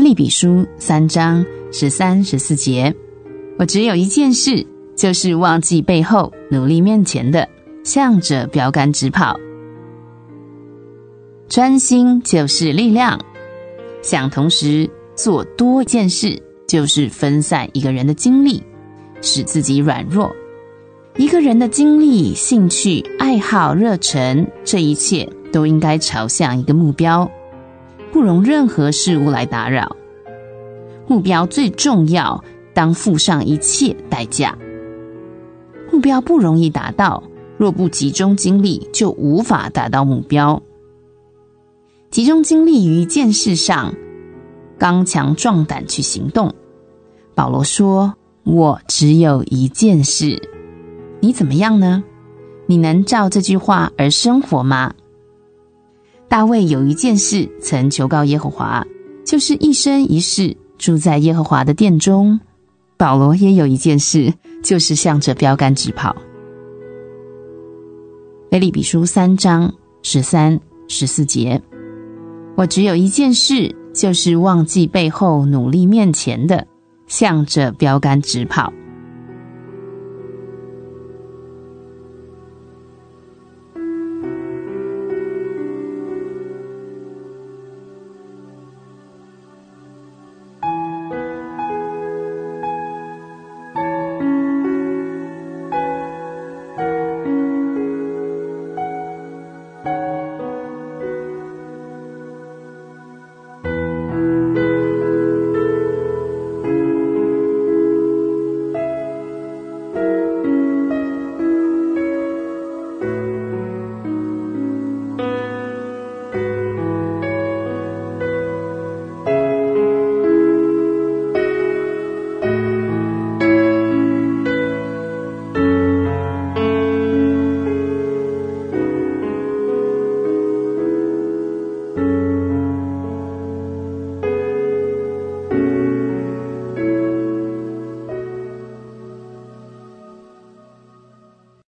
利比书三章十三、十四节，我只有一件事，就是忘记背后，努力面前的，向着标杆直跑。专心就是力量，想同时做多件事，就是分散一个人的精力，使自己软弱。一个人的精力、兴趣、爱好、热忱，这一切都应该朝向一个目标，不容任何事物来打扰。目标最重要，当付上一切代价。目标不容易达到，若不集中精力，就无法达到目标。集中精力于一件事上，刚强壮胆去行动。保罗说：“我只有一件事。”你怎么样呢？你能照这句话而生活吗？大卫有一件事曾求告耶和华，就是一生一世住在耶和华的殿中。保罗也有一件事，就是向着标杆直跑。腓立比书三章十三、十四节，我只有一件事，就是忘记背后，努力面前的，向着标杆直跑。